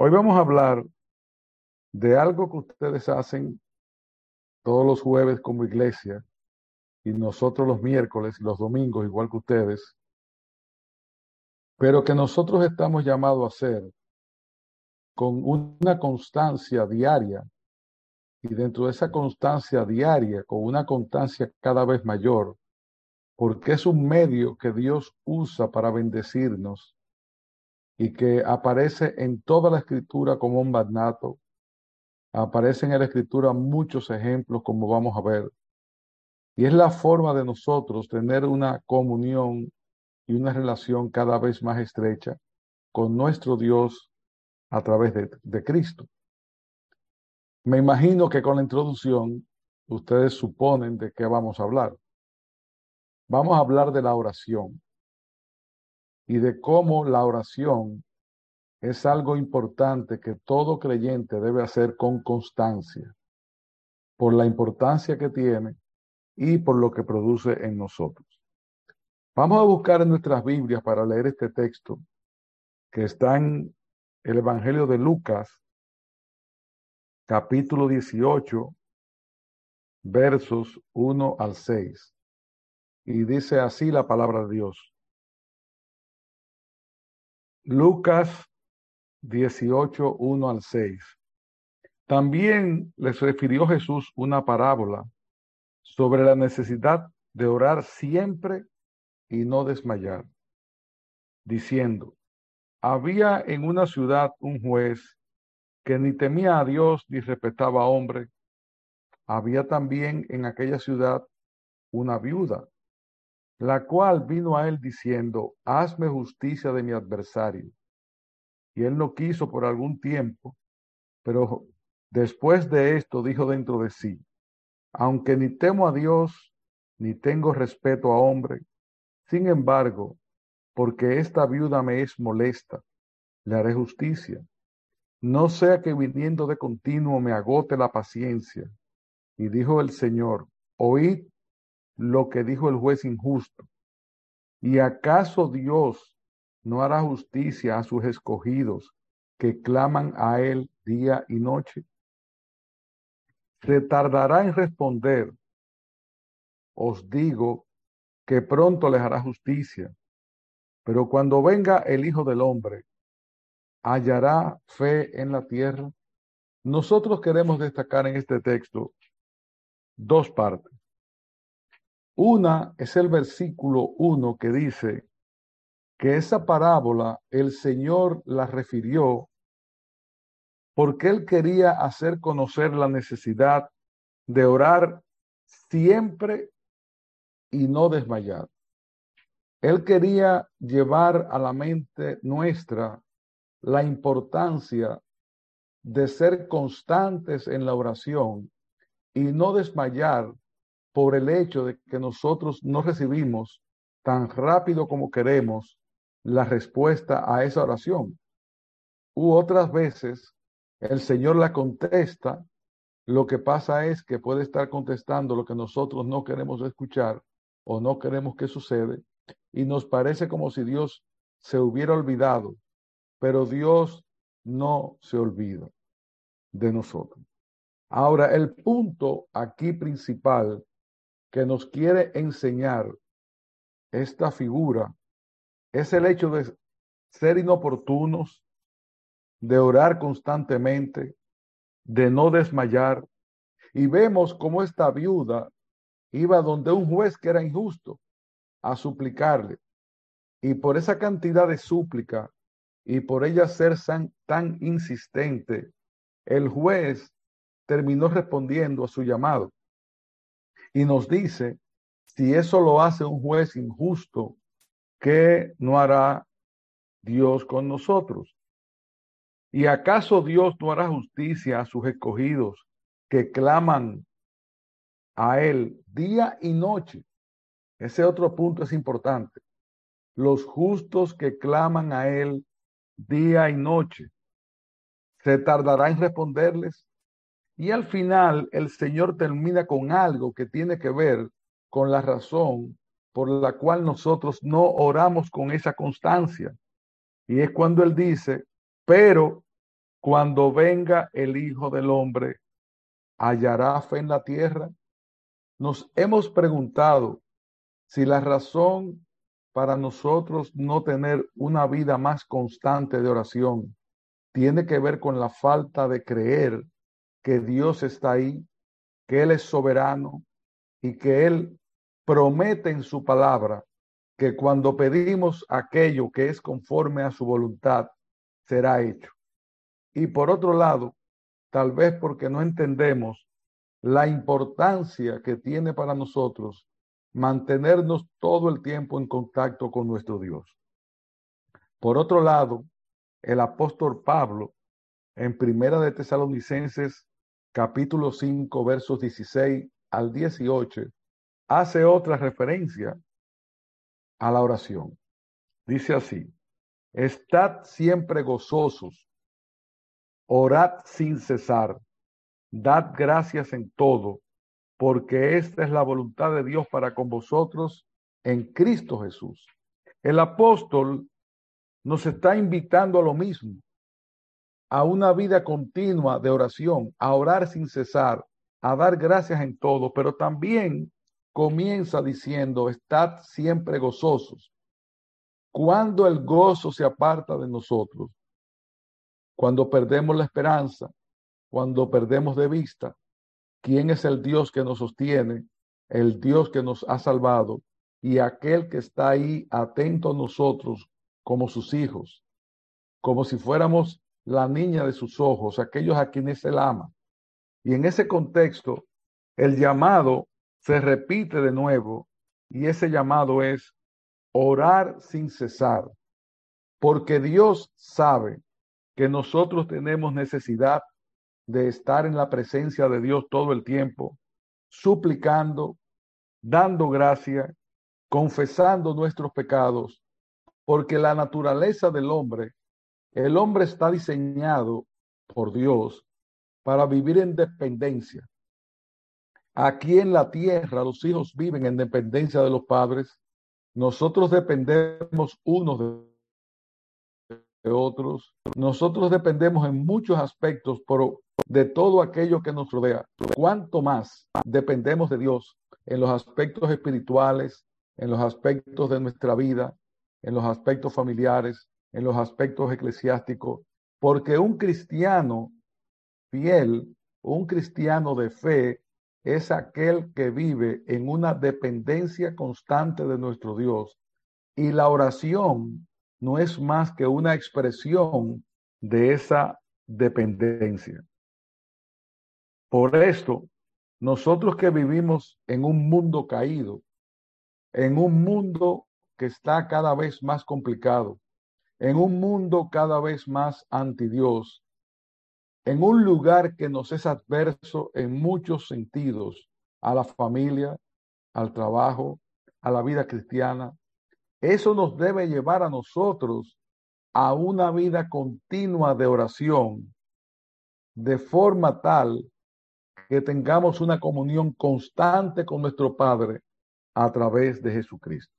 Hoy vamos a hablar de algo que ustedes hacen todos los jueves como iglesia y nosotros los miércoles y los domingos, igual que ustedes, pero que nosotros estamos llamados a hacer con una constancia diaria y dentro de esa constancia diaria, con una constancia cada vez mayor, porque es un medio que Dios usa para bendecirnos y que aparece en toda la escritura como un magnato. Aparecen en la escritura muchos ejemplos, como vamos a ver. Y es la forma de nosotros tener una comunión y una relación cada vez más estrecha con nuestro Dios a través de, de Cristo. Me imagino que con la introducción ustedes suponen de qué vamos a hablar. Vamos a hablar de la oración y de cómo la oración es algo importante que todo creyente debe hacer con constancia, por la importancia que tiene y por lo que produce en nosotros. Vamos a buscar en nuestras Biblias para leer este texto que está en el Evangelio de Lucas, capítulo 18, versos 1 al 6. Y dice así la palabra de Dios. Lucas 18, 1 al 6. También les refirió Jesús una parábola sobre la necesidad de orar siempre y no desmayar, diciendo, había en una ciudad un juez que ni temía a Dios ni respetaba a hombre. Había también en aquella ciudad una viuda la cual vino a él diciendo, hazme justicia de mi adversario. Y él no quiso por algún tiempo, pero después de esto dijo dentro de sí, aunque ni temo a Dios, ni tengo respeto a hombre, sin embargo, porque esta viuda me es molesta, le haré justicia. No sea que viniendo de continuo me agote la paciencia. Y dijo el Señor, oíd lo que dijo el juez injusto. ¿Y acaso Dios no hará justicia a sus escogidos que claman a Él día y noche? Se tardará en responder. Os digo que pronto les hará justicia. Pero cuando venga el Hijo del Hombre, hallará fe en la tierra. Nosotros queremos destacar en este texto dos partes. Una es el versículo 1 que dice que esa parábola el Señor la refirió porque Él quería hacer conocer la necesidad de orar siempre y no desmayar. Él quería llevar a la mente nuestra la importancia de ser constantes en la oración y no desmayar por el hecho de que nosotros no recibimos tan rápido como queremos la respuesta a esa oración. U otras veces el Señor la contesta, lo que pasa es que puede estar contestando lo que nosotros no queremos escuchar o no queremos que sucede y nos parece como si Dios se hubiera olvidado, pero Dios no se olvida de nosotros. Ahora, el punto aquí principal que nos quiere enseñar esta figura es el hecho de ser inoportunos, de orar constantemente, de no desmayar. Y vemos cómo esta viuda iba donde un juez que era injusto a suplicarle. Y por esa cantidad de súplica y por ella ser tan insistente, el juez terminó respondiendo a su llamado y nos dice, si eso lo hace un juez injusto, ¿qué no hará Dios con nosotros? ¿Y acaso Dios no hará justicia a sus escogidos que claman a Él día y noche? Ese otro punto es importante. Los justos que claman a Él día y noche. ¿Se tardará en responderles? Y al final el Señor termina con algo que tiene que ver con la razón por la cual nosotros no oramos con esa constancia. Y es cuando Él dice, pero cuando venga el Hijo del Hombre, ¿hallará fe en la tierra? Nos hemos preguntado si la razón para nosotros no tener una vida más constante de oración tiene que ver con la falta de creer que Dios está ahí, que Él es soberano y que Él promete en su palabra que cuando pedimos aquello que es conforme a su voluntad, será hecho. Y por otro lado, tal vez porque no entendemos la importancia que tiene para nosotros mantenernos todo el tiempo en contacto con nuestro Dios. Por otro lado, el apóstol Pablo, en Primera de Tesalonicenses, capítulo 5, versos 16 al 18, hace otra referencia a la oración. Dice así, estad siempre gozosos, orad sin cesar, dad gracias en todo, porque esta es la voluntad de Dios para con vosotros en Cristo Jesús. El apóstol nos está invitando a lo mismo, a una vida continua de oración, a orar sin cesar, a dar gracias en todo, pero también comienza diciendo, estad siempre gozosos. Cuando el gozo se aparta de nosotros, cuando perdemos la esperanza, cuando perdemos de vista quién es el Dios que nos sostiene, el Dios que nos ha salvado y aquel que está ahí atento a nosotros como sus hijos, como si fuéramos la niña de sus ojos, aquellos a quienes él ama. Y en ese contexto, el llamado se repite de nuevo y ese llamado es orar sin cesar, porque Dios sabe que nosotros tenemos necesidad de estar en la presencia de Dios todo el tiempo, suplicando, dando gracia, confesando nuestros pecados, porque la naturaleza del hombre, el hombre está diseñado por Dios para vivir en dependencia. Aquí en la tierra los hijos viven en dependencia de los padres. Nosotros dependemos unos de otros. Nosotros dependemos en muchos aspectos por, de todo aquello que nos rodea. Cuanto más dependemos de Dios en los aspectos espirituales, en los aspectos de nuestra vida, en los aspectos familiares, en los aspectos eclesiásticos, porque un cristiano fiel, un cristiano de fe, es aquel que vive en una dependencia constante de nuestro Dios. Y la oración no es más que una expresión de esa dependencia. Por esto, nosotros que vivimos en un mundo caído, en un mundo que está cada vez más complicado, en un mundo cada vez más anti Dios, en un lugar que nos es adverso en muchos sentidos, a la familia, al trabajo, a la vida cristiana. Eso nos debe llevar a nosotros a una vida continua de oración, de forma tal que tengamos una comunión constante con nuestro Padre a través de Jesucristo.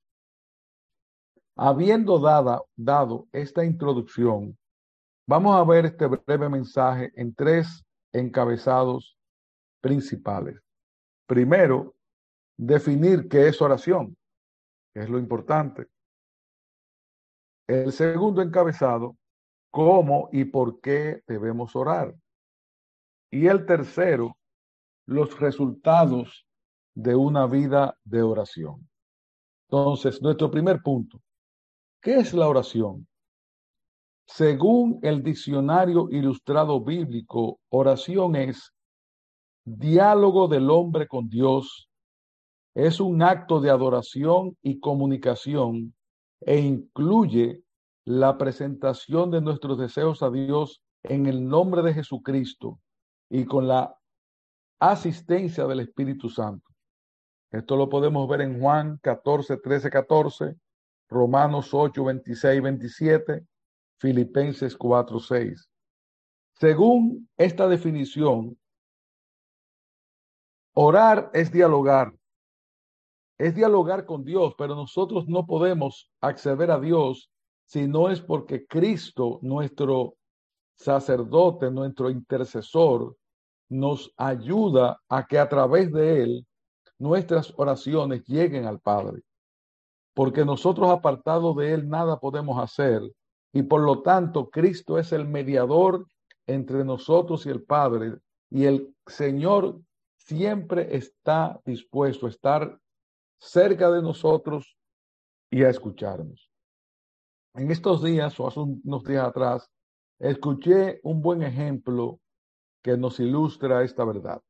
Habiendo dada, dado esta introducción, Vamos a ver este breve mensaje en tres encabezados principales. Primero, definir qué es oración, que es lo importante. El segundo encabezado, cómo y por qué debemos orar. Y el tercero, los resultados de una vida de oración. Entonces, nuestro primer punto, ¿qué es la oración? Según el diccionario ilustrado bíblico, oración es diálogo del hombre con Dios, es un acto de adoración y comunicación e incluye la presentación de nuestros deseos a Dios en el nombre de Jesucristo y con la asistencia del Espíritu Santo. Esto lo podemos ver en Juan 14, 13, 14, Romanos 8, 26, 27, Filipenses 4:6. Según esta definición, orar es dialogar. Es dialogar con Dios, pero nosotros no podemos acceder a Dios si no es porque Cristo, nuestro sacerdote, nuestro intercesor, nos ayuda a que a través de él nuestras oraciones lleguen al Padre. Porque nosotros apartados de él nada podemos hacer y por lo tanto Cristo es el mediador entre nosotros y el Padre y el Señor siempre está dispuesto a estar cerca de nosotros y a escucharnos. En estos días o hace unos días atrás, escuché un buen ejemplo que nos ilustra esta verdad.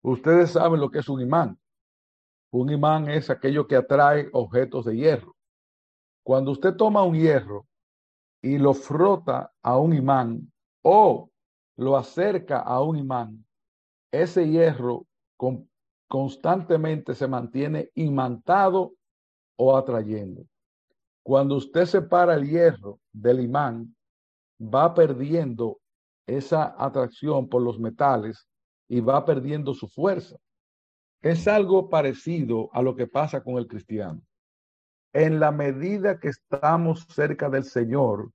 Ustedes saben lo que es un imán. Un imán es aquello que atrae objetos de hierro. Cuando usted toma un hierro y lo frota a un imán o lo acerca a un imán, ese hierro constantemente se mantiene imantado o atrayendo. Cuando usted separa el hierro del imán, va perdiendo esa atracción por los metales y va perdiendo su fuerza. Es algo parecido a lo que pasa con el cristiano. En la medida que estamos cerca del Señor,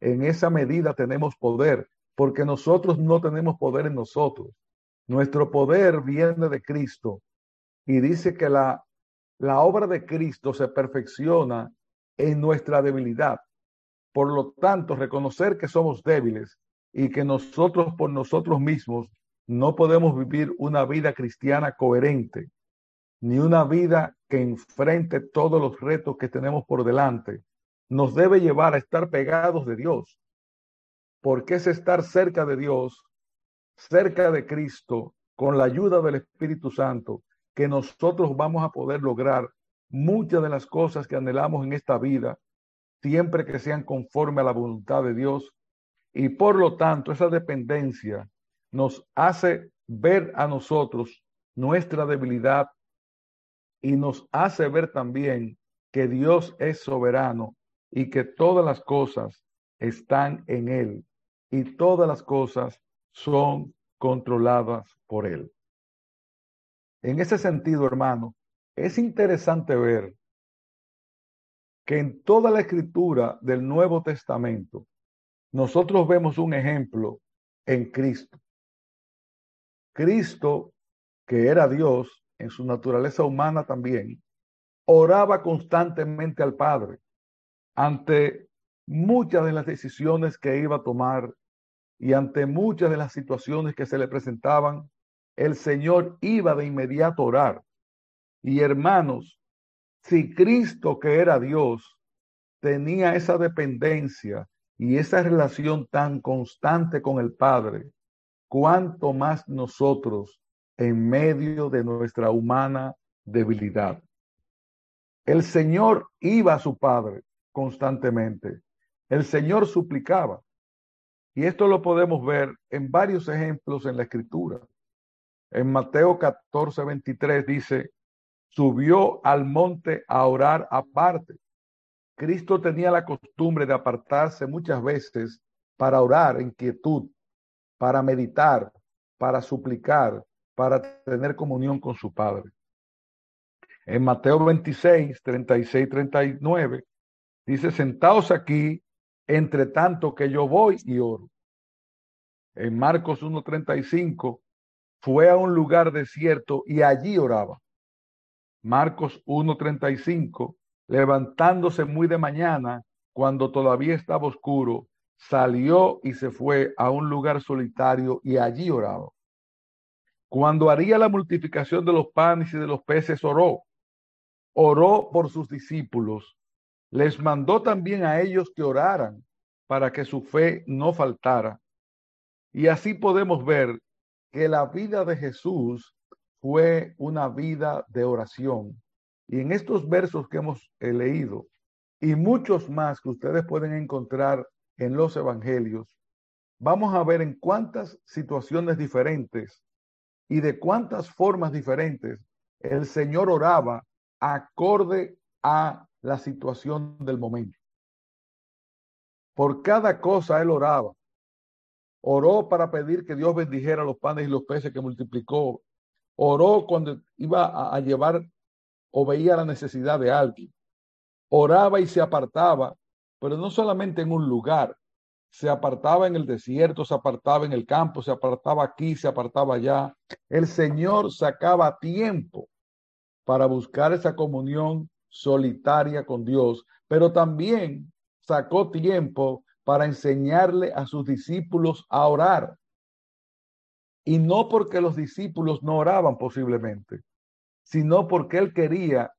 en esa medida tenemos poder, porque nosotros no tenemos poder en nosotros. Nuestro poder viene de Cristo y dice que la, la obra de Cristo se perfecciona en nuestra debilidad. Por lo tanto, reconocer que somos débiles y que nosotros por nosotros mismos no podemos vivir una vida cristiana coherente, ni una vida que enfrente todos los retos que tenemos por delante, nos debe llevar a estar pegados de Dios. Porque es estar cerca de Dios cerca de Cristo, con la ayuda del Espíritu Santo, que nosotros vamos a poder lograr muchas de las cosas que anhelamos en esta vida, siempre que sean conforme a la voluntad de Dios. Y por lo tanto, esa dependencia nos hace ver a nosotros nuestra debilidad y nos hace ver también que Dios es soberano y que todas las cosas están en Él y todas las cosas son controladas por Él. En ese sentido, hermano, es interesante ver que en toda la escritura del Nuevo Testamento, nosotros vemos un ejemplo en Cristo. Cristo, que era Dios en su naturaleza humana también, oraba constantemente al Padre ante muchas de las decisiones que iba a tomar y ante muchas de las situaciones que se le presentaban, el Señor iba de inmediato a orar. Y hermanos, si Cristo que era Dios tenía esa dependencia y esa relación tan constante con el Padre, cuánto más nosotros en medio de nuestra humana debilidad. El Señor iba a su Padre constantemente. El Señor suplicaba. Y esto lo podemos ver en varios ejemplos en la escritura. En Mateo 14, 23 dice, subió al monte a orar aparte. Cristo tenía la costumbre de apartarse muchas veces para orar en quietud, para meditar, para suplicar, para tener comunión con su Padre. En Mateo 26, 36, 39, dice, sentaos aquí entre tanto que yo voy y oro. En Marcos 1.35 fue a un lugar desierto y allí oraba. Marcos 1.35, levantándose muy de mañana, cuando todavía estaba oscuro, salió y se fue a un lugar solitario y allí oraba. Cuando haría la multiplicación de los panes y de los peces, oró. Oró por sus discípulos les mandó también a ellos que oraran para que su fe no faltara. Y así podemos ver que la vida de Jesús fue una vida de oración. Y en estos versos que hemos leído y muchos más que ustedes pueden encontrar en los evangelios, vamos a ver en cuántas situaciones diferentes y de cuántas formas diferentes el Señor oraba acorde a la situación del momento. Por cada cosa él oraba. Oró para pedir que Dios bendijera los panes y los peces que multiplicó. Oró cuando iba a, llevar o veía la necesidad de alguien. Oraba y se apartaba, pero no solamente en un lugar, se apartaba en el desierto, se apartaba en el campo, se apartaba aquí, se apartaba allá. El Señor sacaba tiempo para buscar esa comunión solitaria con Dios, pero también sacó tiempo para enseñarle a sus discípulos a orar. Y no porque los discípulos no oraban posiblemente, sino porque él quería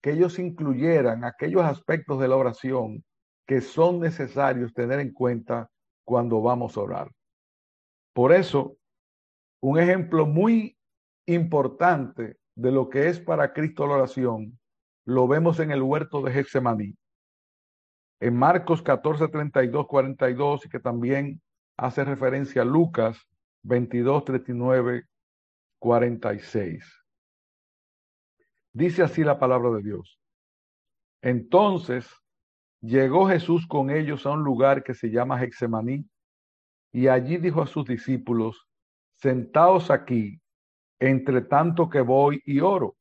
que ellos incluyeran aquellos aspectos de la oración que son necesarios tener en cuenta cuando vamos a orar. Por eso, un ejemplo muy importante de lo que es para Cristo la oración, lo vemos en el huerto de Getsemaní. En Marcos 14, 32, 42, y que también hace referencia a Lucas 22, 39, 46. Dice así la palabra de Dios. Entonces Llegó Jesús con ellos a un lugar que se llama Hexemaní y allí dijo a sus discípulos, sentaos aquí, entre tanto que voy y oro.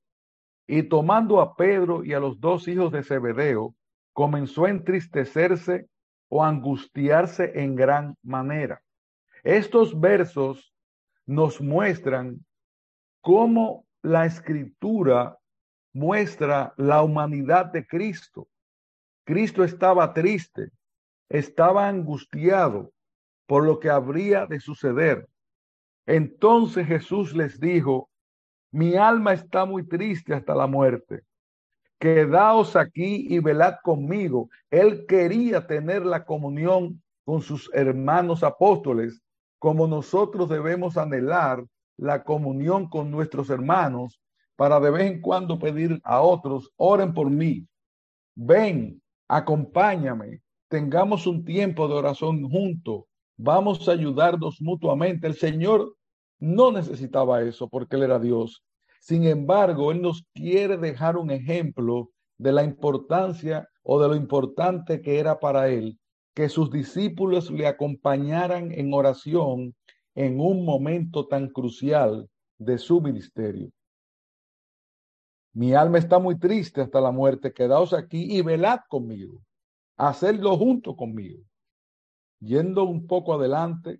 Y tomando a Pedro y a los dos hijos de Zebedeo, comenzó a entristecerse o angustiarse en gran manera. Estos versos nos muestran cómo la escritura muestra la humanidad de Cristo. Cristo estaba triste, estaba angustiado por lo que habría de suceder. Entonces Jesús les dijo, mi alma está muy triste hasta la muerte. Quedaos aquí y velad conmigo. Él quería tener la comunión con sus hermanos apóstoles, como nosotros debemos anhelar la comunión con nuestros hermanos para de vez en cuando pedir a otros, oren por mí. Ven, acompáñame, tengamos un tiempo de oración juntos, vamos a ayudarnos mutuamente. El Señor no necesitaba eso porque Él era Dios. Sin embargo, Él nos quiere dejar un ejemplo de la importancia o de lo importante que era para Él que sus discípulos le acompañaran en oración en un momento tan crucial de su ministerio. Mi alma está muy triste hasta la muerte. Quedaos aquí y velad conmigo. Hacedlo junto conmigo. Yendo un poco adelante,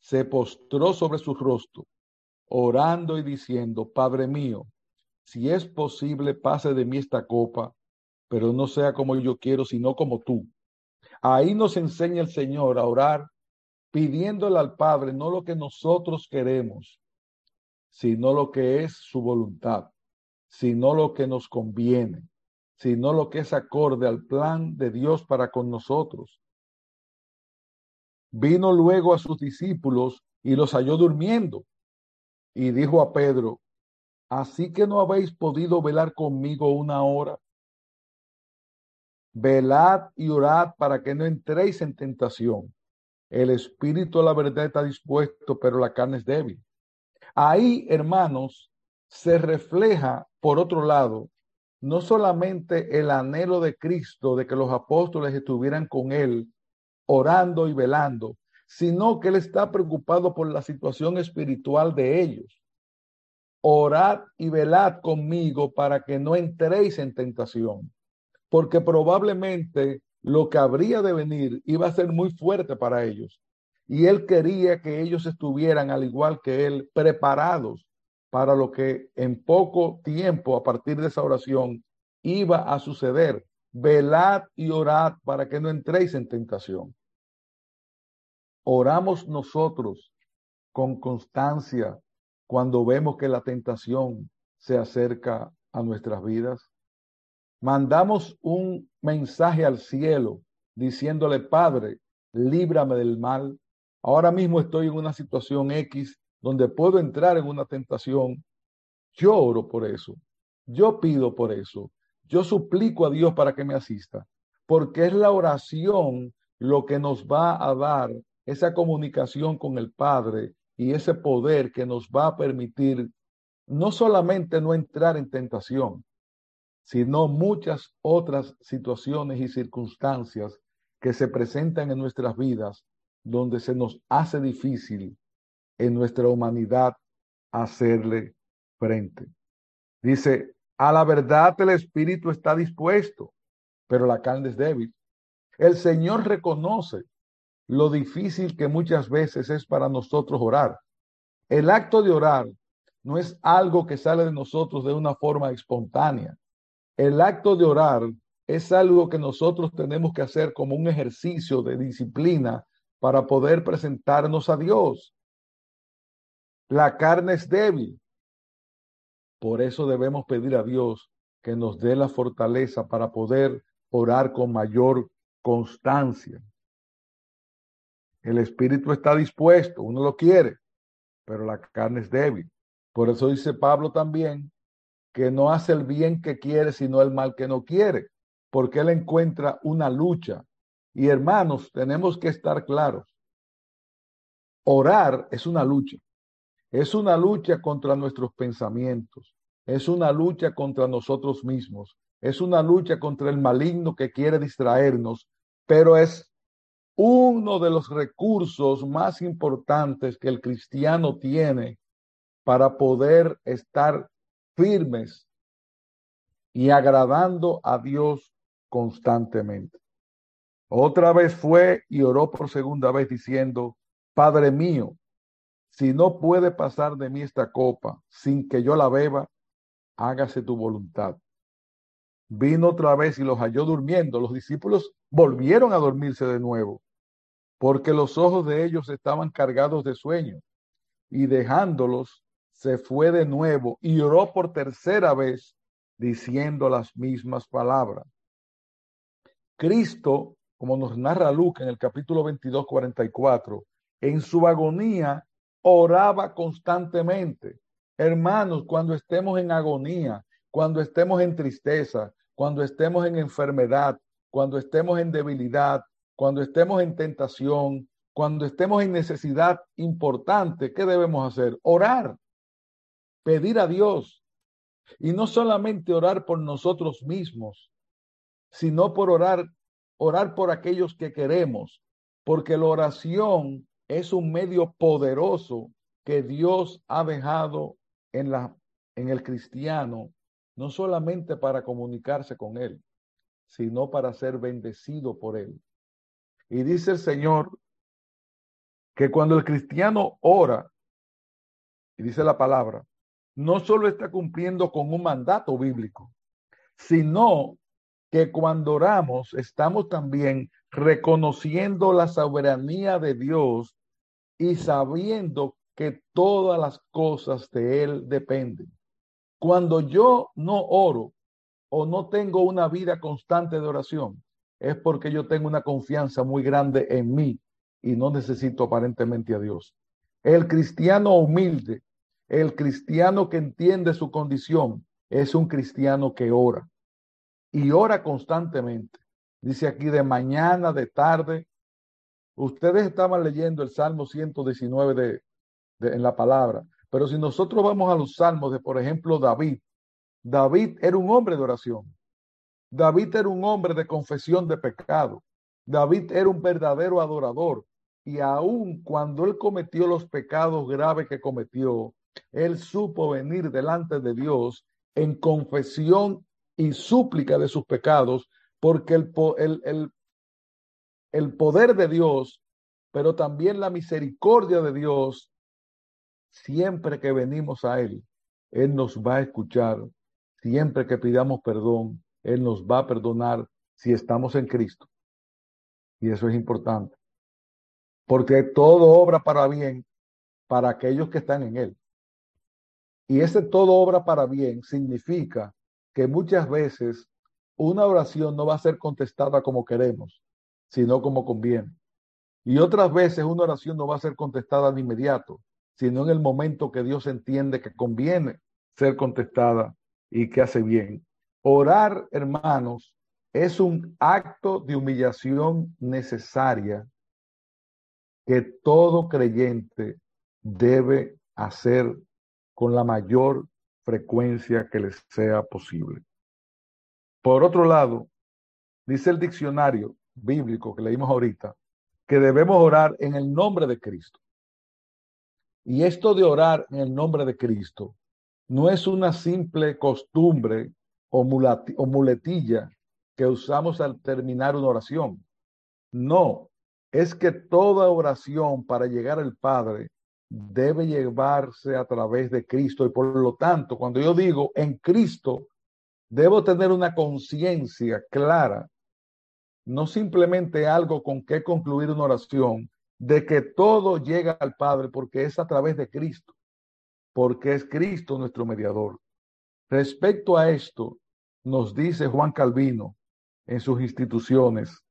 se postró sobre su rostro, orando y diciendo, Padre mío, si es posible, pase de mí esta copa, pero no sea como yo quiero, sino como tú. Ahí nos enseña el Señor a orar, pidiéndole al Padre no lo que nosotros queremos, sino lo que es su voluntad sino lo que nos conviene, sino lo que es acorde al plan de Dios para con nosotros. Vino luego a sus discípulos y los halló durmiendo y dijo a Pedro, así que no habéis podido velar conmigo una hora. Velad y orad para que no entréis en tentación. El espíritu la verdad está dispuesto, pero la carne es débil. Ahí, hermanos, se refleja por otro lado, no solamente el anhelo de Cristo de que los apóstoles estuvieran con él orando y velando, sino que él está preocupado por la situación espiritual de ellos. Orad y velad conmigo para que no entréis en tentación, porque probablemente lo que habría de venir iba a ser muy fuerte para ellos. Y él quería que ellos estuvieran, al igual que él, preparados para lo que en poco tiempo, a partir de esa oración, iba a suceder. Velad y orad para que no entréis en tentación. Oramos nosotros con constancia cuando vemos que la tentación se acerca a nuestras vidas. Mandamos un mensaje al cielo diciéndole, Padre, líbrame del mal. Ahora mismo estoy en una situación X donde puedo entrar en una tentación, yo oro por eso, yo pido por eso, yo suplico a Dios para que me asista, porque es la oración lo que nos va a dar esa comunicación con el Padre y ese poder que nos va a permitir no solamente no entrar en tentación, sino muchas otras situaciones y circunstancias que se presentan en nuestras vidas donde se nos hace difícil en nuestra humanidad hacerle frente. Dice, a la verdad el espíritu está dispuesto, pero la carne es débil. El Señor reconoce lo difícil que muchas veces es para nosotros orar. El acto de orar no es algo que sale de nosotros de una forma espontánea. El acto de orar es algo que nosotros tenemos que hacer como un ejercicio de disciplina para poder presentarnos a Dios. La carne es débil. Por eso debemos pedir a Dios que nos dé la fortaleza para poder orar con mayor constancia. El espíritu está dispuesto, uno lo quiere, pero la carne es débil. Por eso dice Pablo también que no hace el bien que quiere, sino el mal que no quiere, porque él encuentra una lucha. Y hermanos, tenemos que estar claros. Orar es una lucha. Es una lucha contra nuestros pensamientos. Es una lucha contra nosotros mismos. Es una lucha contra el maligno que quiere distraernos, pero es uno de los recursos más importantes que el cristiano tiene para poder estar firmes y agradando a Dios constantemente. Otra vez fue y oró por segunda vez diciendo, Padre mío, si no puede pasar de mí esta copa sin que yo la beba, hágase tu voluntad. Vino otra vez y los halló durmiendo. Los discípulos volvieron a dormirse de nuevo porque los ojos de ellos estaban cargados de sueño, y dejándolos, se fue de nuevo y oró por tercera vez, diciendo las mismas palabras. Cristo, como nos narra Lucas en el capítulo 22, 44, en su agonía oraba constantemente. Hermanos, cuando estemos en agonía, cuando estemos en tristeza, cuando estemos en enfermedad, cuando estemos en debilidad, cuando estemos en tentación, cuando estemos en necesidad importante, ¿qué debemos hacer? Orar, pedir a Dios. Y no solamente orar por nosotros mismos, sino por orar, orar por aquellos que queremos, porque la oración es un medio poderoso que Dios ha dejado en, la, en el cristiano, no solamente para comunicarse con Él, sino para ser bendecido por Él. Y dice el Señor que cuando el cristiano ora, y dice la palabra, no solo está cumpliendo con un mandato bíblico, sino que cuando oramos estamos también reconociendo la soberanía de Dios y sabiendo que todas las cosas de Él dependen. Cuando yo no oro o no tengo una vida constante de oración, es porque yo tengo una confianza muy grande en mí y no necesito aparentemente a Dios. El cristiano humilde, el cristiano que entiende su condición, es un cristiano que ora y ora constantemente. Dice aquí de mañana, de tarde. Ustedes estaban leyendo el Salmo 119 de, de, en la palabra, pero si nosotros vamos a los salmos de, por ejemplo, David, David era un hombre de oración. David era un hombre de confesión de pecado. David era un verdadero adorador. Y aun cuando él cometió los pecados graves que cometió, él supo venir delante de Dios en confesión y súplica de sus pecados, porque el, el, el, el poder de Dios, pero también la misericordia de Dios, siempre que venimos a Él, Él nos va a escuchar, siempre que pidamos perdón, él nos va a perdonar si estamos en Cristo. Y eso es importante. Porque todo obra para bien para aquellos que están en Él. Y ese todo obra para bien significa que muchas veces una oración no va a ser contestada como queremos, sino como conviene. Y otras veces una oración no va a ser contestada de inmediato, sino en el momento que Dios entiende que conviene ser contestada y que hace bien. Orar, hermanos, es un acto de humillación necesaria que todo creyente debe hacer con la mayor frecuencia que les sea posible. Por otro lado, dice el diccionario bíblico que leímos ahorita, que debemos orar en el nombre de Cristo. Y esto de orar en el nombre de Cristo no es una simple costumbre o, muletilla que usamos al terminar una oración. No, es que toda oración para llegar al Padre debe llevarse a través de Cristo y por lo tanto, cuando yo digo en Cristo, debo tener una conciencia clara, no simplemente algo con que concluir una oración, de que todo llega al Padre porque es a través de Cristo, porque es Cristo nuestro mediador. Respecto a esto, nos dice Juan Calvino en sus instituciones,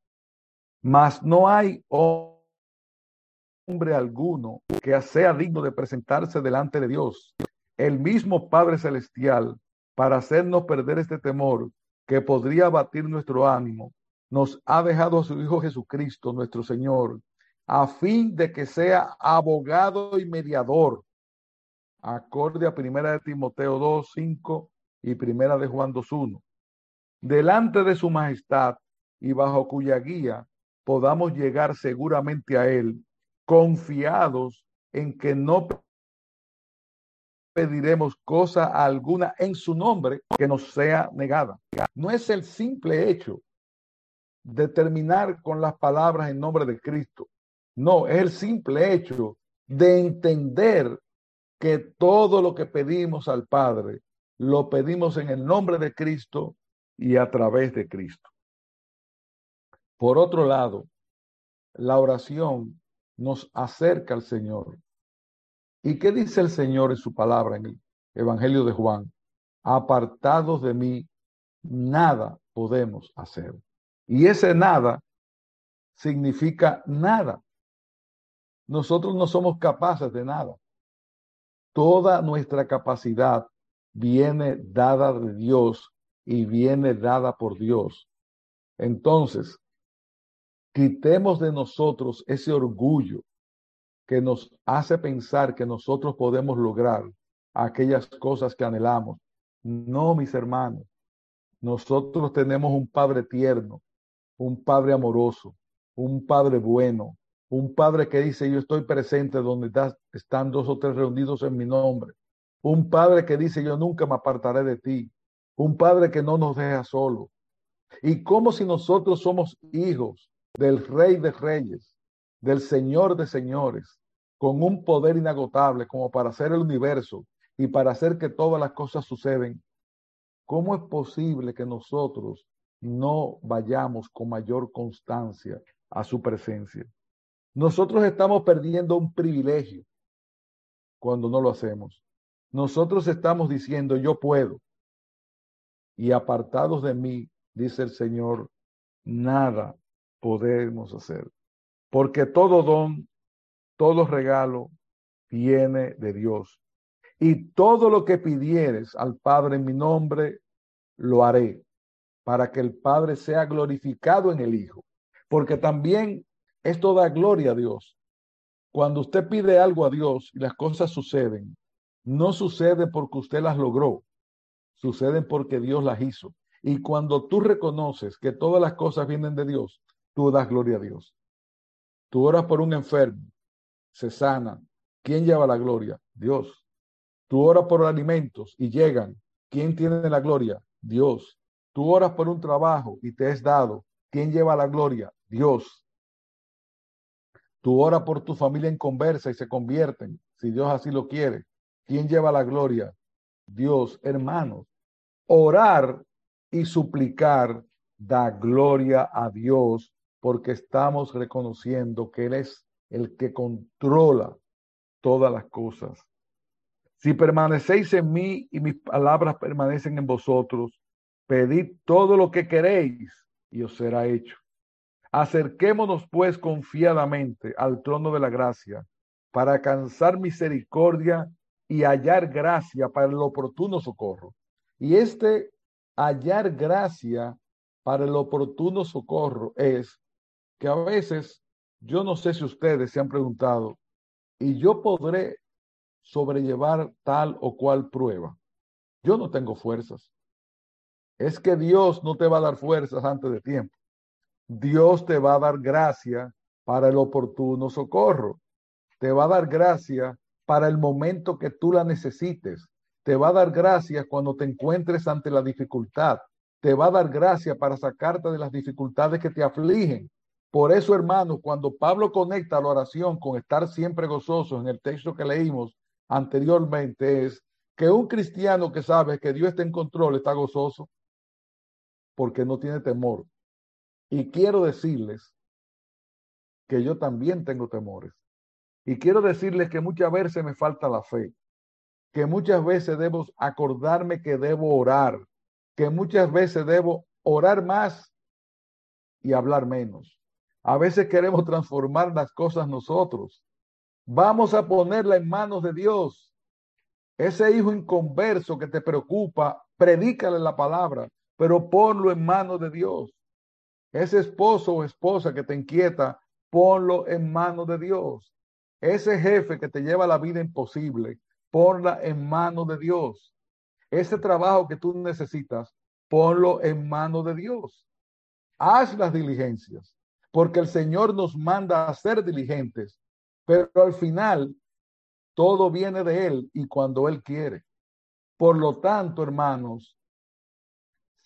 mas no hay hombre alguno que sea digno de presentarse delante de Dios, el mismo Padre Celestial, para hacernos perder este temor que podría abatir nuestro ánimo, nos ha dejado a su Hijo Jesucristo, nuestro Señor, a fin de que sea abogado y mediador, acorde a Primera de Timoteo 2, 5 y Primera de Juan 2, 1, delante de su majestad y bajo cuya guía podamos llegar seguramente a Él, confiados en que no pediremos cosa alguna en su nombre que nos sea negada. No es el simple hecho de terminar con las palabras en nombre de Cristo. No, es el simple hecho de entender que todo lo que pedimos al Padre lo pedimos en el nombre de Cristo y a través de Cristo. Por otro lado, la oración nos acerca al Señor. ¿Y qué dice el Señor en su palabra en el Evangelio de Juan? Apartados de mí, nada podemos hacer. Y ese nada significa nada. Nosotros no somos capaces de nada. Toda nuestra capacidad viene dada de Dios y viene dada por Dios. Entonces, quitemos de nosotros ese orgullo que nos hace pensar que nosotros podemos lograr aquellas cosas que anhelamos. No, mis hermanos, nosotros tenemos un Padre tierno, un Padre amoroso, un Padre bueno, un Padre que dice, yo estoy presente donde están dos o tres reunidos en mi nombre. Un Padre que dice, yo nunca me apartaré de ti. Un Padre que no nos deja solo. Y como si nosotros somos hijos del Rey de Reyes, del Señor de Señores, con un poder inagotable como para hacer el universo y para hacer que todas las cosas suceden, ¿cómo es posible que nosotros no vayamos con mayor constancia a su presencia? Nosotros estamos perdiendo un privilegio cuando no lo hacemos. Nosotros estamos diciendo, yo puedo. Y apartados de mí, dice el Señor, nada podemos hacer. Porque todo don, todo regalo viene de Dios. Y todo lo que pidieres al Padre en mi nombre, lo haré, para que el Padre sea glorificado en el Hijo. Porque también esto da gloria a Dios. Cuando usted pide algo a Dios y las cosas suceden, no sucede porque usted las logró, suceden porque Dios las hizo. Y cuando tú reconoces que todas las cosas vienen de Dios, tú das gloria a Dios. Tú oras por un enfermo, se sana. ¿Quién lleva la gloria? Dios. Tú oras por alimentos y llegan. ¿Quién tiene la gloria? Dios. Tú oras por un trabajo y te es dado. ¿Quién lleva la gloria? Dios. Tú oras por tu familia en conversa y se convierten, si Dios así lo quiere. ¿Quién lleva la gloria? Dios, hermanos. Orar y suplicar da gloria a Dios porque estamos reconociendo que Él es el que controla todas las cosas. Si permanecéis en mí y mis palabras permanecen en vosotros, pedid todo lo que queréis y os será hecho. Acerquémonos pues confiadamente al trono de la gracia para alcanzar misericordia y hallar gracia para el oportuno socorro. Y este hallar gracia para el oportuno socorro es que a veces, yo no sé si ustedes se han preguntado, ¿y yo podré sobrellevar tal o cual prueba? Yo no tengo fuerzas. Es que Dios no te va a dar fuerzas antes de tiempo. Dios te va a dar gracia para el oportuno socorro. Te va a dar gracia para el momento que tú la necesites. Te va a dar gracia cuando te encuentres ante la dificultad. Te va a dar gracia para sacarte de las dificultades que te afligen. Por eso, hermanos, cuando Pablo conecta la oración con estar siempre gozoso en el texto que leímos anteriormente, es que un cristiano que sabe que Dios está en control está gozoso porque no tiene temor. Y quiero decirles que yo también tengo temores. Y quiero decirles que muchas veces me falta la fe, que muchas veces debo acordarme que debo orar, que muchas veces debo orar más y hablar menos. A veces queremos transformar las cosas nosotros. Vamos a ponerla en manos de Dios. Ese hijo inconverso que te preocupa, predícale la palabra, pero ponlo en manos de Dios. Ese esposo o esposa que te inquieta, ponlo en manos de Dios. Ese jefe que te lleva la vida imposible, ponla en manos de Dios. Ese trabajo que tú necesitas, ponlo en manos de Dios. Haz las diligencias porque el Señor nos manda a ser diligentes, pero al final todo viene de Él y cuando Él quiere. Por lo tanto, hermanos,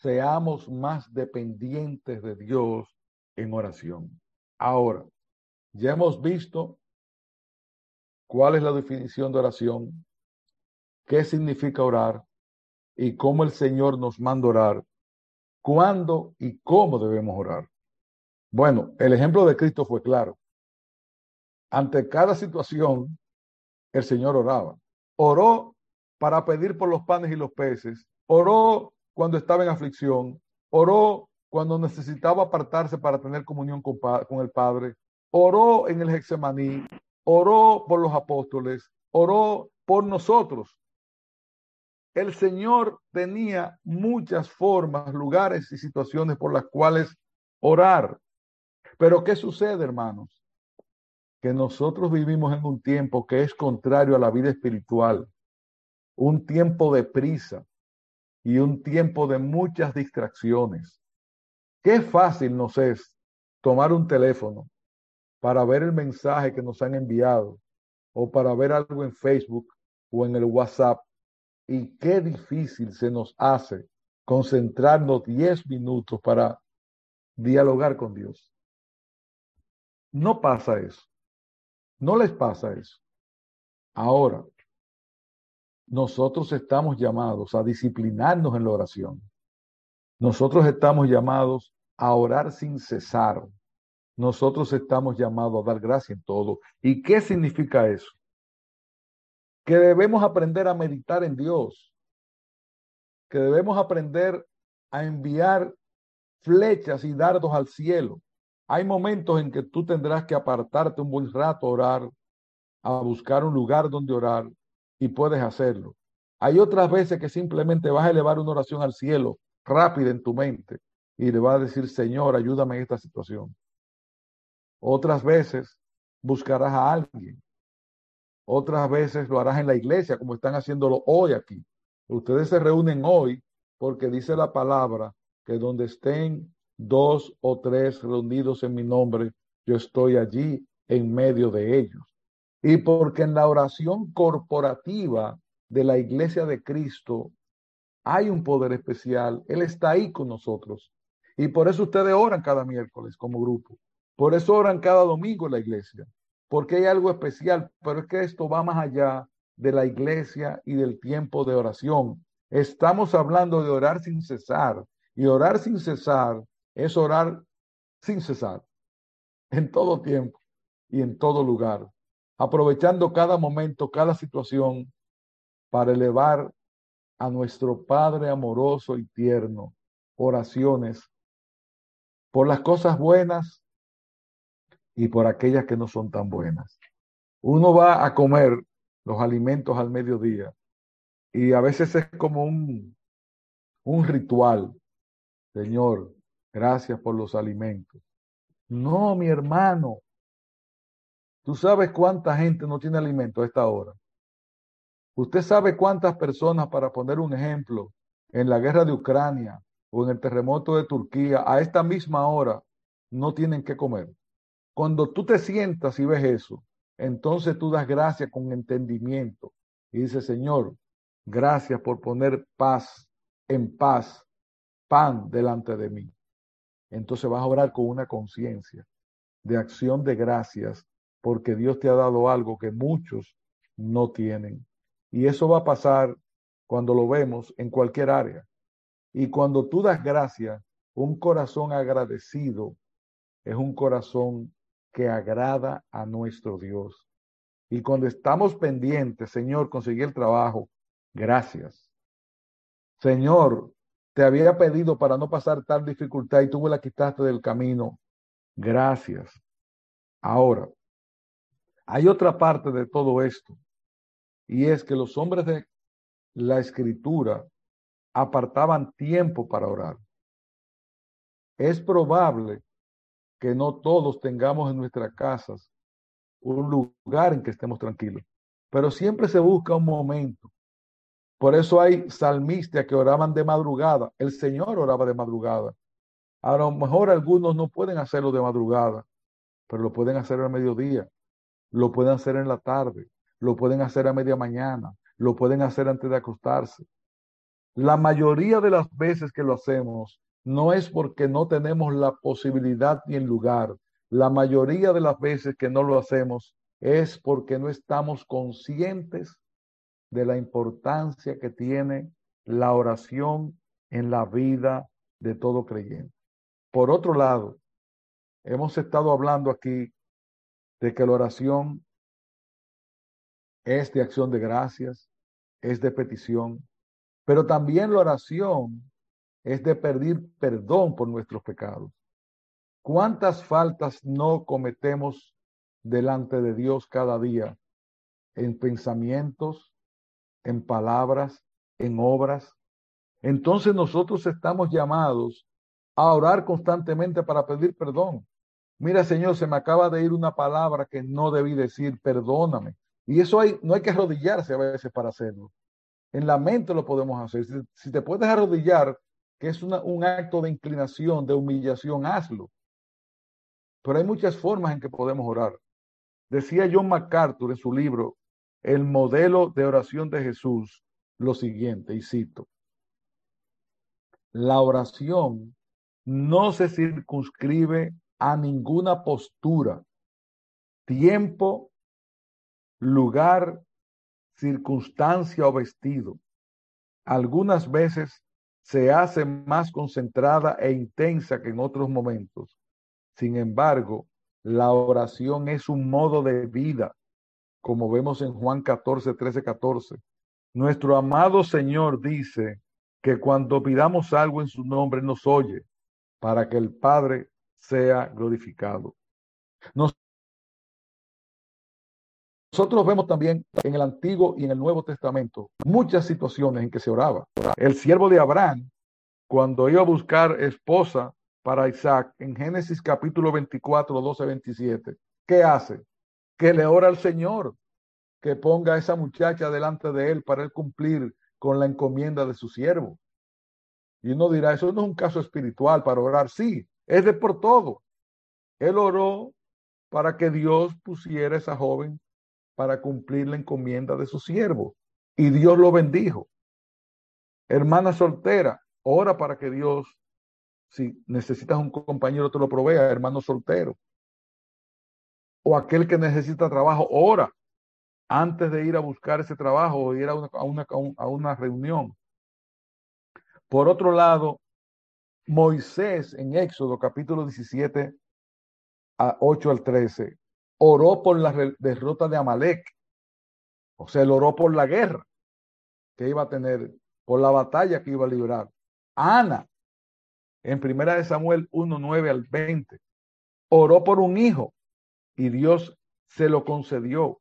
seamos más dependientes de Dios en oración. Ahora, ya hemos visto cuál es la definición de oración, qué significa orar y cómo el Señor nos manda orar, cuándo y cómo debemos orar. Bueno, el ejemplo de Cristo fue claro. Ante cada situación, el Señor oraba. Oró para pedir por los panes y los peces. Oró cuando estaba en aflicción. Oró cuando necesitaba apartarse para tener comunión con, el Padre. Oró en el Hexemaní. Oró por los apóstoles. Oró por nosotros. El Señor tenía muchas formas, lugares y situaciones por las cuales orar. Pero ¿qué sucede, hermanos? Que nosotros vivimos en un tiempo que es contrario a la vida espiritual, un tiempo de prisa y un tiempo de muchas distracciones. Qué fácil nos es tomar un teléfono para ver el mensaje que nos han enviado o para ver algo en Facebook o en el WhatsApp. Y qué difícil se nos hace concentrarnos 10 minutos para dialogar con Dios. No pasa eso. No les pasa eso. Ahora, nosotros estamos llamados a disciplinarnos en la oración. Nosotros estamos llamados a orar sin cesar. Nosotros estamos llamados a dar gracia en todo. ¿Y qué significa eso? Que debemos aprender a meditar en Dios. Que debemos aprender a enviar flechas y dardos al cielo. Hay momentos en que tú tendrás que apartarte un buen rato a orar, a buscar un lugar donde orar y puedes hacerlo. Hay otras veces que simplemente vas a elevar una oración al cielo rápida en tu mente y le vas a decir, Señor, ayúdame en esta situación. Otras veces buscarás a alguien. Otras veces lo harás en la iglesia, como están haciéndolo hoy aquí. Ustedes se reúnen hoy porque dice la palabra que donde estén dos o tres reunidos en mi nombre, yo estoy allí en medio de ellos. Y porque en la oración corporativa de la iglesia de Cristo hay un poder especial, Él está ahí con nosotros. Y por eso ustedes oran cada miércoles como grupo. Por eso oran cada domingo en la iglesia. Porque hay algo especial, pero es que esto va más allá de la iglesia y del tiempo de oración. Estamos hablando de orar sin cesar. Y orar sin cesar es orar sin cesar, en todo tiempo y en todo lugar, aprovechando cada momento, cada situación para elevar a nuestro Padre amoroso y tierno oraciones por las cosas buenas y por aquellas que no son tan buenas. Uno va a comer los alimentos al mediodía y a veces es como un, un ritual. Señor, Gracias por los alimentos. No, mi hermano. ¿Tú sabes cuánta gente no tiene alimento a esta hora? ¿Usted sabe cuántas personas, para poner un ejemplo, en la guerra de Ucrania o en el terremoto de Turquía, a esta misma hora, no tienen que comer? Cuando tú te sientas y ves eso, entonces tú das gracias con entendimiento y dices, Señor, gracias por poner paz, en paz, pan delante de mí entonces vas a orar con una conciencia. de acción de gracias porque Dios te ha dado algo que muchos no tienen. Y eso va a pasar cuando lo vemos en cualquier área. Y cuando tú das gracias, un corazón agradecido es un corazón que agrada a nuestro Dios. Y cuando estamos pendientes, Señor, conseguí el trabajo, gracias. Señor, te había pedido para no pasar tal dificultad y tú me la quitaste del camino. Gracias. Ahora, hay otra parte de todo esto, y es que los hombres de la escritura apartaban tiempo para orar. Es probable que no todos tengamos en nuestras casas un lugar en que estemos tranquilos, pero siempre se busca un momento. Por eso hay salmistas que oraban de madrugada. El Señor oraba de madrugada. A lo mejor algunos no pueden hacerlo de madrugada, pero lo pueden hacer al mediodía, lo pueden hacer en la tarde, lo pueden hacer a media mañana, lo pueden hacer antes de acostarse. La mayoría de las veces que lo hacemos no es porque no tenemos la posibilidad ni el lugar. La mayoría de las veces que no lo hacemos es porque no estamos conscientes de la importancia que tiene la oración en la vida de todo creyente. Por otro lado, hemos estado hablando aquí de que la oración es de acción de gracias, es de petición, pero también la oración es de pedir perdón por nuestros pecados. ¿Cuántas faltas no cometemos delante de Dios cada día en pensamientos, en palabras, en obras? Entonces nosotros estamos llamados a orar constantemente para pedir perdón. Mira, Señor, se me acaba de ir una palabra que no debí decir, perdóname. Y eso hay, no hay que arrodillarse a veces para hacerlo. En la mente lo podemos hacer. Si, te puedes arrodillar, que es un acto de inclinación, de humillación, hazlo. Pero hay muchas formas en que podemos orar. Decía John MacArthur en su libro, El modelo de oración de Jesús, lo siguiente, y cito, la oración no se circunscribe a ninguna postura, tiempo, lugar, circunstancia o vestido. Algunas veces se hace más concentrada e intensa que en otros momentos. Sin embargo, la oración es un modo de vida, como vemos en Juan 14, 13, 14. Nuestro amado Señor dice que cuando pidamos algo en su nombre nos oye, para que el Padre sea glorificado. Nosotros vemos también en el Antiguo y en el Nuevo Testamento muchas situaciones en que se oraba. El siervo de Abraham, cuando iba a buscar esposa para Isaac, en Génesis capítulo 24, 12, 27, ¿qué hace? Que le ora al Señor que ponga a esa muchacha delante de él para él cumplir con la encomienda de su siervo. Y uno dirá, eso no es un caso espiritual para orar. Sí, es de por todo. Él oró para que Dios pusiera a esa joven para cumplir la encomienda de su siervo. Y Dios lo bendijo. Hermana soltera, ora para que Dios, si necesitas un compañero, te lo provea, hermano soltero. O aquel que necesita trabajo, ora antes de ir a buscar ese trabajo o ir a una, reunión. Por otro lado, Moisés en Éxodo capítulo 17 a 8 al 13 oró por la derrota de Amalek. O sea, él oró por la guerra que iba a tener, por la batalla que iba a librar. Ana, en primera de Samuel 1, 9 al 20, oró por un hijo y Dios se lo concedió.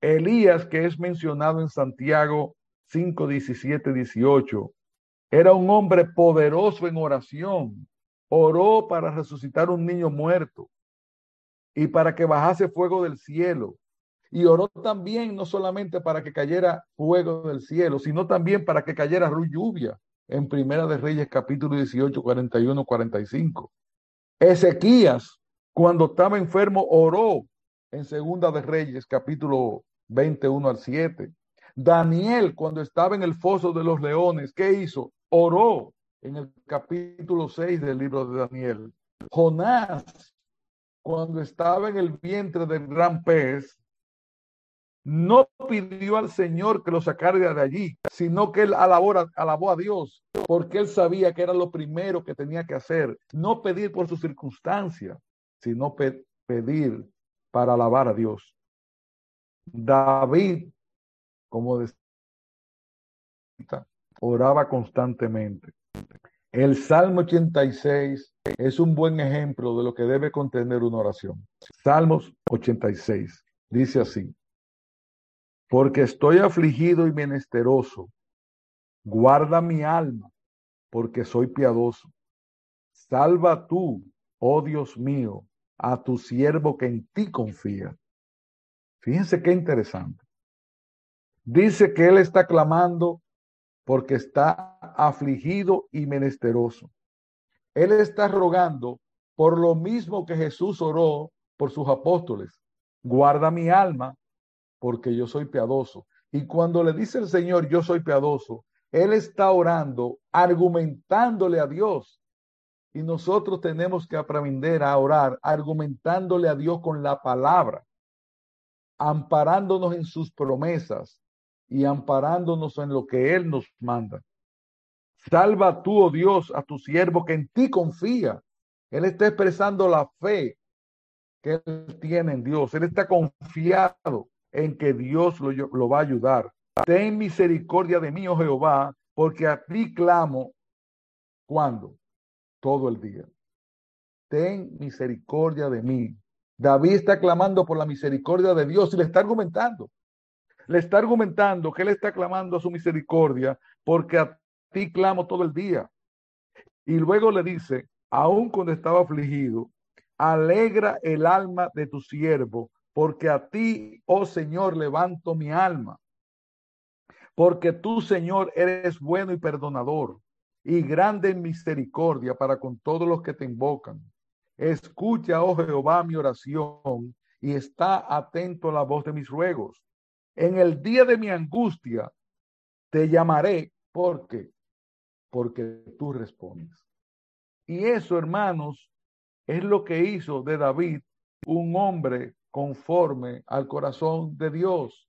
Elías, que es mencionado en Santiago 5, 17, 18, era un hombre poderoso en oración. Oró para resucitar un niño muerto y para que bajase fuego del cielo. Y oró también no solamente para que cayera fuego del cielo, sino también para que cayera lluvia en Primera de Reyes capítulo 18, 41, 45. Ezequías, cuando estaba enfermo, oró en Segunda de Reyes capítulo 21 al 7. Daniel, cuando estaba en el foso de los leones, ¿qué hizo? Oró en el capítulo 6 del libro de Daniel. Jonás, cuando estaba en el vientre del gran pez, no pidió al Señor que lo sacara de allí, sino que él alabó, alabó, a Dios, porque él sabía que era lo primero que tenía que hacer. No pedir por sus circunstancias, sino pedir para alabar a Dios. David, como decía, oraba constantemente. El Salmo 86 es un buen ejemplo de lo que debe contener una oración. Salmos 86 dice así porque estoy afligido y menesteroso. Guarda mi alma, porque soy piadoso. Salva tú, oh Dios mío, a tu siervo que en ti confía. Fíjense qué interesante. Dice que él está clamando porque está afligido y menesteroso. Él está rogando por lo mismo que Jesús oró por sus apóstoles. Guarda mi alma porque yo soy piadoso. Y cuando le dice el Señor, yo soy piadoso, Él está orando, argumentándole a Dios. Y nosotros tenemos que aprender a orar, argumentándole a Dios con la palabra, amparándonos en sus promesas y amparándonos en lo que Él nos manda. Salva tú, oh Dios, a tu siervo que en ti confía. Él está expresando la fe que tiene en Dios. Él está confiado en que Dios lo, lo va a ayudar. Ten misericordia de mí, oh Jehová, porque a ti clamo. ¿Cuándo? Todo el día. Ten misericordia de mí. David está clamando por la misericordia de Dios y le está argumentando. Le está argumentando que él está clamando a su misericordia porque a ti clamo todo el día. Y luego le dice, aun cuando estaba afligido, alegra el alma de tu siervo, porque a ti, oh Señor, levanto mi alma. Porque tú, Señor, eres bueno y perdonador y grande en misericordia para con todos los que te invocan. Escucha, oh Jehová, mi oración y está atento a la voz de mis ruegos. En el día de mi angustia te llamaré. ¿Por qué? Porque tú respondes. Y eso, hermanos, es lo que hizo de David un hombre conforme al corazón de Dios,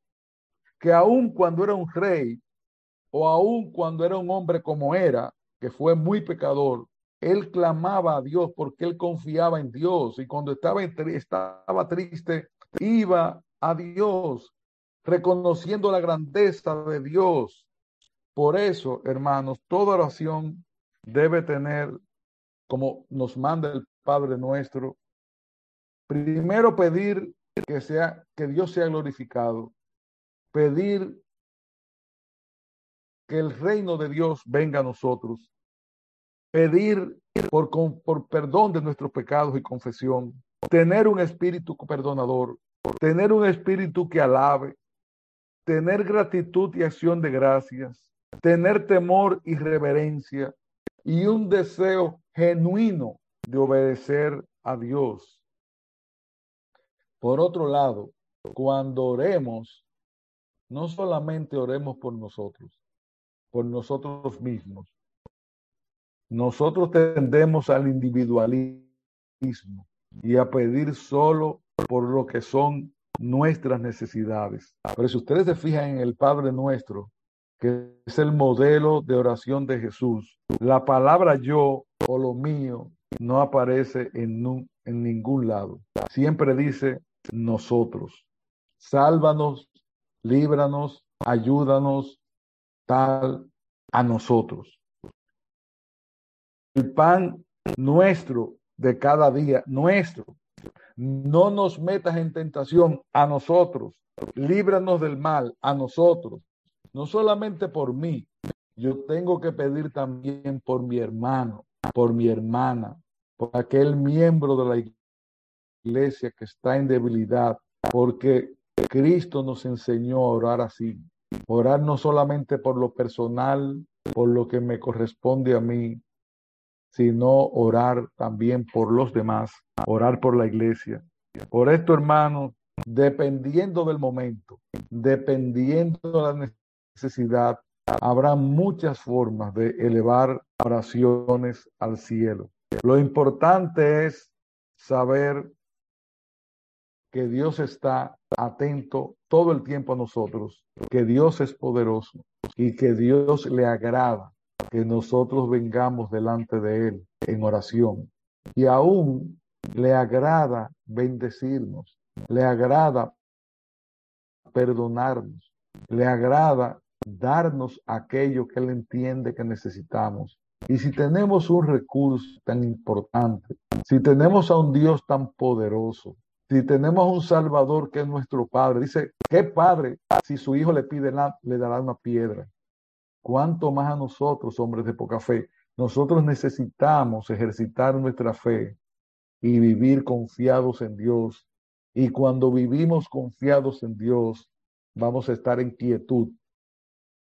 que aun cuando era un rey o aun cuando era un hombre como era, que fue muy pecador, él clamaba a Dios porque él confiaba en Dios y cuando estaba, estaba triste, iba a Dios, reconociendo la grandeza de Dios. Por eso, hermanos, toda oración debe tener, como nos manda el Padre nuestro, Primero pedir que sea que Dios sea glorificado. Pedir que el reino de Dios venga a nosotros. Pedir por, por perdón de nuestros pecados y confesión. Tener un espíritu perdonador. Tener un espíritu que alabe. Tener gratitud y acción de gracias. Tener temor y reverencia. Y un deseo genuino de obedecer a Dios por otro lado, cuando oremos, no solamente oremos por nosotros, por nosotros mismos. Nosotros tendemos al individualismo y a pedir solo por lo que son nuestras necesidades. Pero si ustedes se fijan en el Padre nuestro, que es el modelo de oración de Jesús, la palabra yo o lo mío no aparece en, en ningún lado. Siempre dice nosotros. Sálvanos, líbranos, ayúdanos, tal a nosotros. El pan nuestro de cada día, nuestro. No nos metas en tentación a nosotros. Líbranos del mal a nosotros. No solamente por mí. Yo tengo que pedir también por mi hermano, por mi hermana, por aquel miembro de la iglesia que está en debilidad, porque Cristo nos enseñó a orar así. Orar no solamente por lo personal, por lo que me corresponde a mí, sino orar también por los demás, orar por la iglesia. Por esto, hermanos, dependiendo del momento, dependiendo de la necesidad, habrá muchas formas de elevar oraciones al cielo. Lo importante es saber que Dios está atento todo el tiempo a nosotros, que Dios es poderoso y que Dios le agrada que nosotros vengamos delante de Él en oración. Y aún le agrada bendecirnos, le agrada perdonarnos, le agrada darnos aquello que Él entiende que necesitamos. Y si tenemos un recurso tan importante, si tenemos a un Dios tan poderoso, si tenemos un Salvador que es nuestro Padre, dice, ¿qué Padre si su hijo le pide, le dará una piedra? ¿Cuánto más a nosotros, hombres de poca fe? Nosotros necesitamos ejercitar nuestra fe y vivir confiados en Dios. Y cuando vivimos confiados en Dios, vamos a estar en quietud,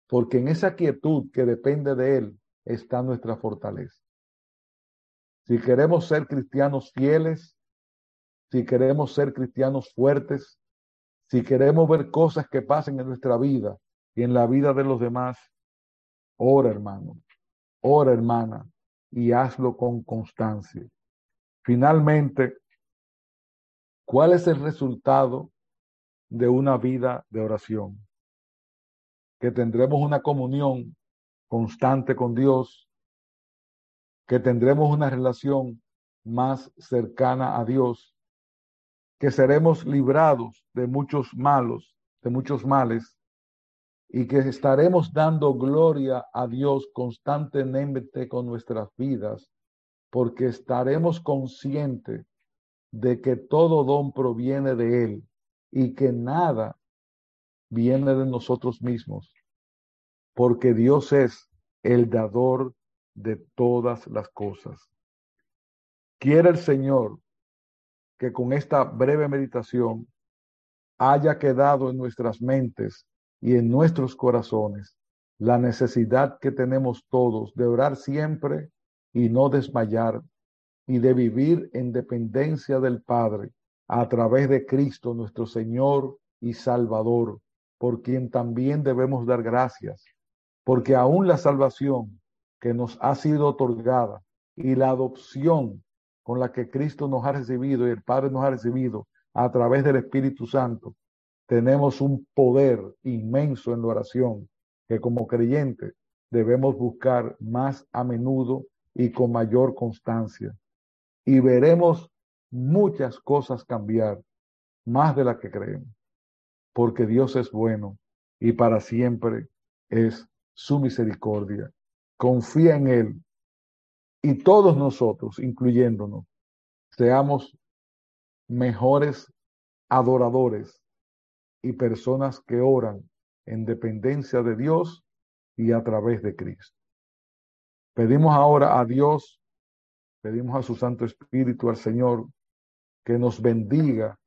porque en esa quietud que depende de Él está nuestra fortaleza. Si queremos ser cristianos fieles, si queremos ser cristianos fuertes, si queremos ver cosas que pasen en nuestra vida y en la vida de los demás, ora hermano, ora hermana y hazlo con constancia. Finalmente, ¿cuál es el resultado de una vida de oración? Que tendremos una comunión constante con Dios, que tendremos una relación más cercana a Dios, que seremos librados de muchos malos, de muchos males, y que estaremos dando gloria a Dios constantemente con nuestras vidas, porque estaremos conscientes de que todo don proviene de Él y que nada viene de nosotros mismos, porque Dios es el dador de todas las cosas. Quiere el Señor que con esta breve meditación haya quedado en nuestras mentes y en nuestros corazones la necesidad que tenemos todos de orar siempre y no desmayar y de vivir en dependencia del Padre a través de Cristo nuestro Señor y Salvador, por quien también debemos dar gracias, porque aún la salvación que nos ha sido otorgada y la adopción con la que Cristo nos ha recibido y el Padre nos ha recibido a través del Espíritu Santo, tenemos un poder inmenso en la oración que como creyentes debemos buscar más a menudo y con mayor constancia. Y veremos muchas cosas cambiar, más de las que creemos, porque Dios es bueno y para siempre es su misericordia. Confía en Él y todos nosotros, incluyéndonos, seamos mejores adoradores y personas que oran en dependencia de Dios y a través de Cristo. Pedimos ahora a Dios, pedimos a su Santo Espíritu, al Señor, que nos bendiga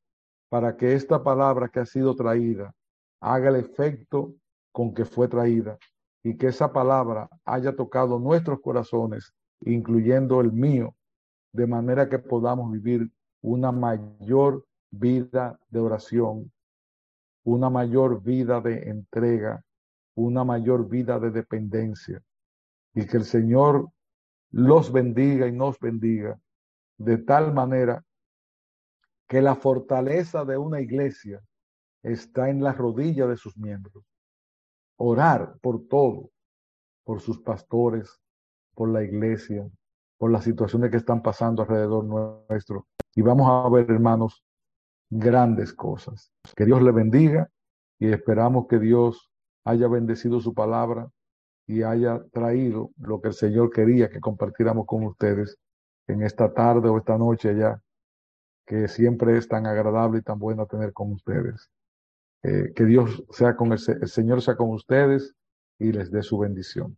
para que esta palabra que ha sido traída haga el efecto con que fue traída y que esa palabra haya tocado nuestros corazones, incluyendo el mío, de manera que podamos vivir una mayor vida de oración una mayor vida de entrega, una mayor vida de dependencia. Y que el Señor los bendiga y nos bendiga de tal manera que la fortaleza de una iglesia está en la rodilla de sus miembros. Orar por todo, por sus pastores, por la iglesia, por las situaciones que están pasando alrededor nuestro. Y vamos a ver, hermanos, grandes cosas. Que Dios le bendiga y esperamos que Dios haya bendecido su palabra y haya traído lo que el Señor quería que compartiéramos con ustedes en esta tarde o esta noche ya, que siempre es tan agradable y tan bueno tener con ustedes. Eh, que Dios sea con el, el Señor sea con ustedes y les dé su bendición.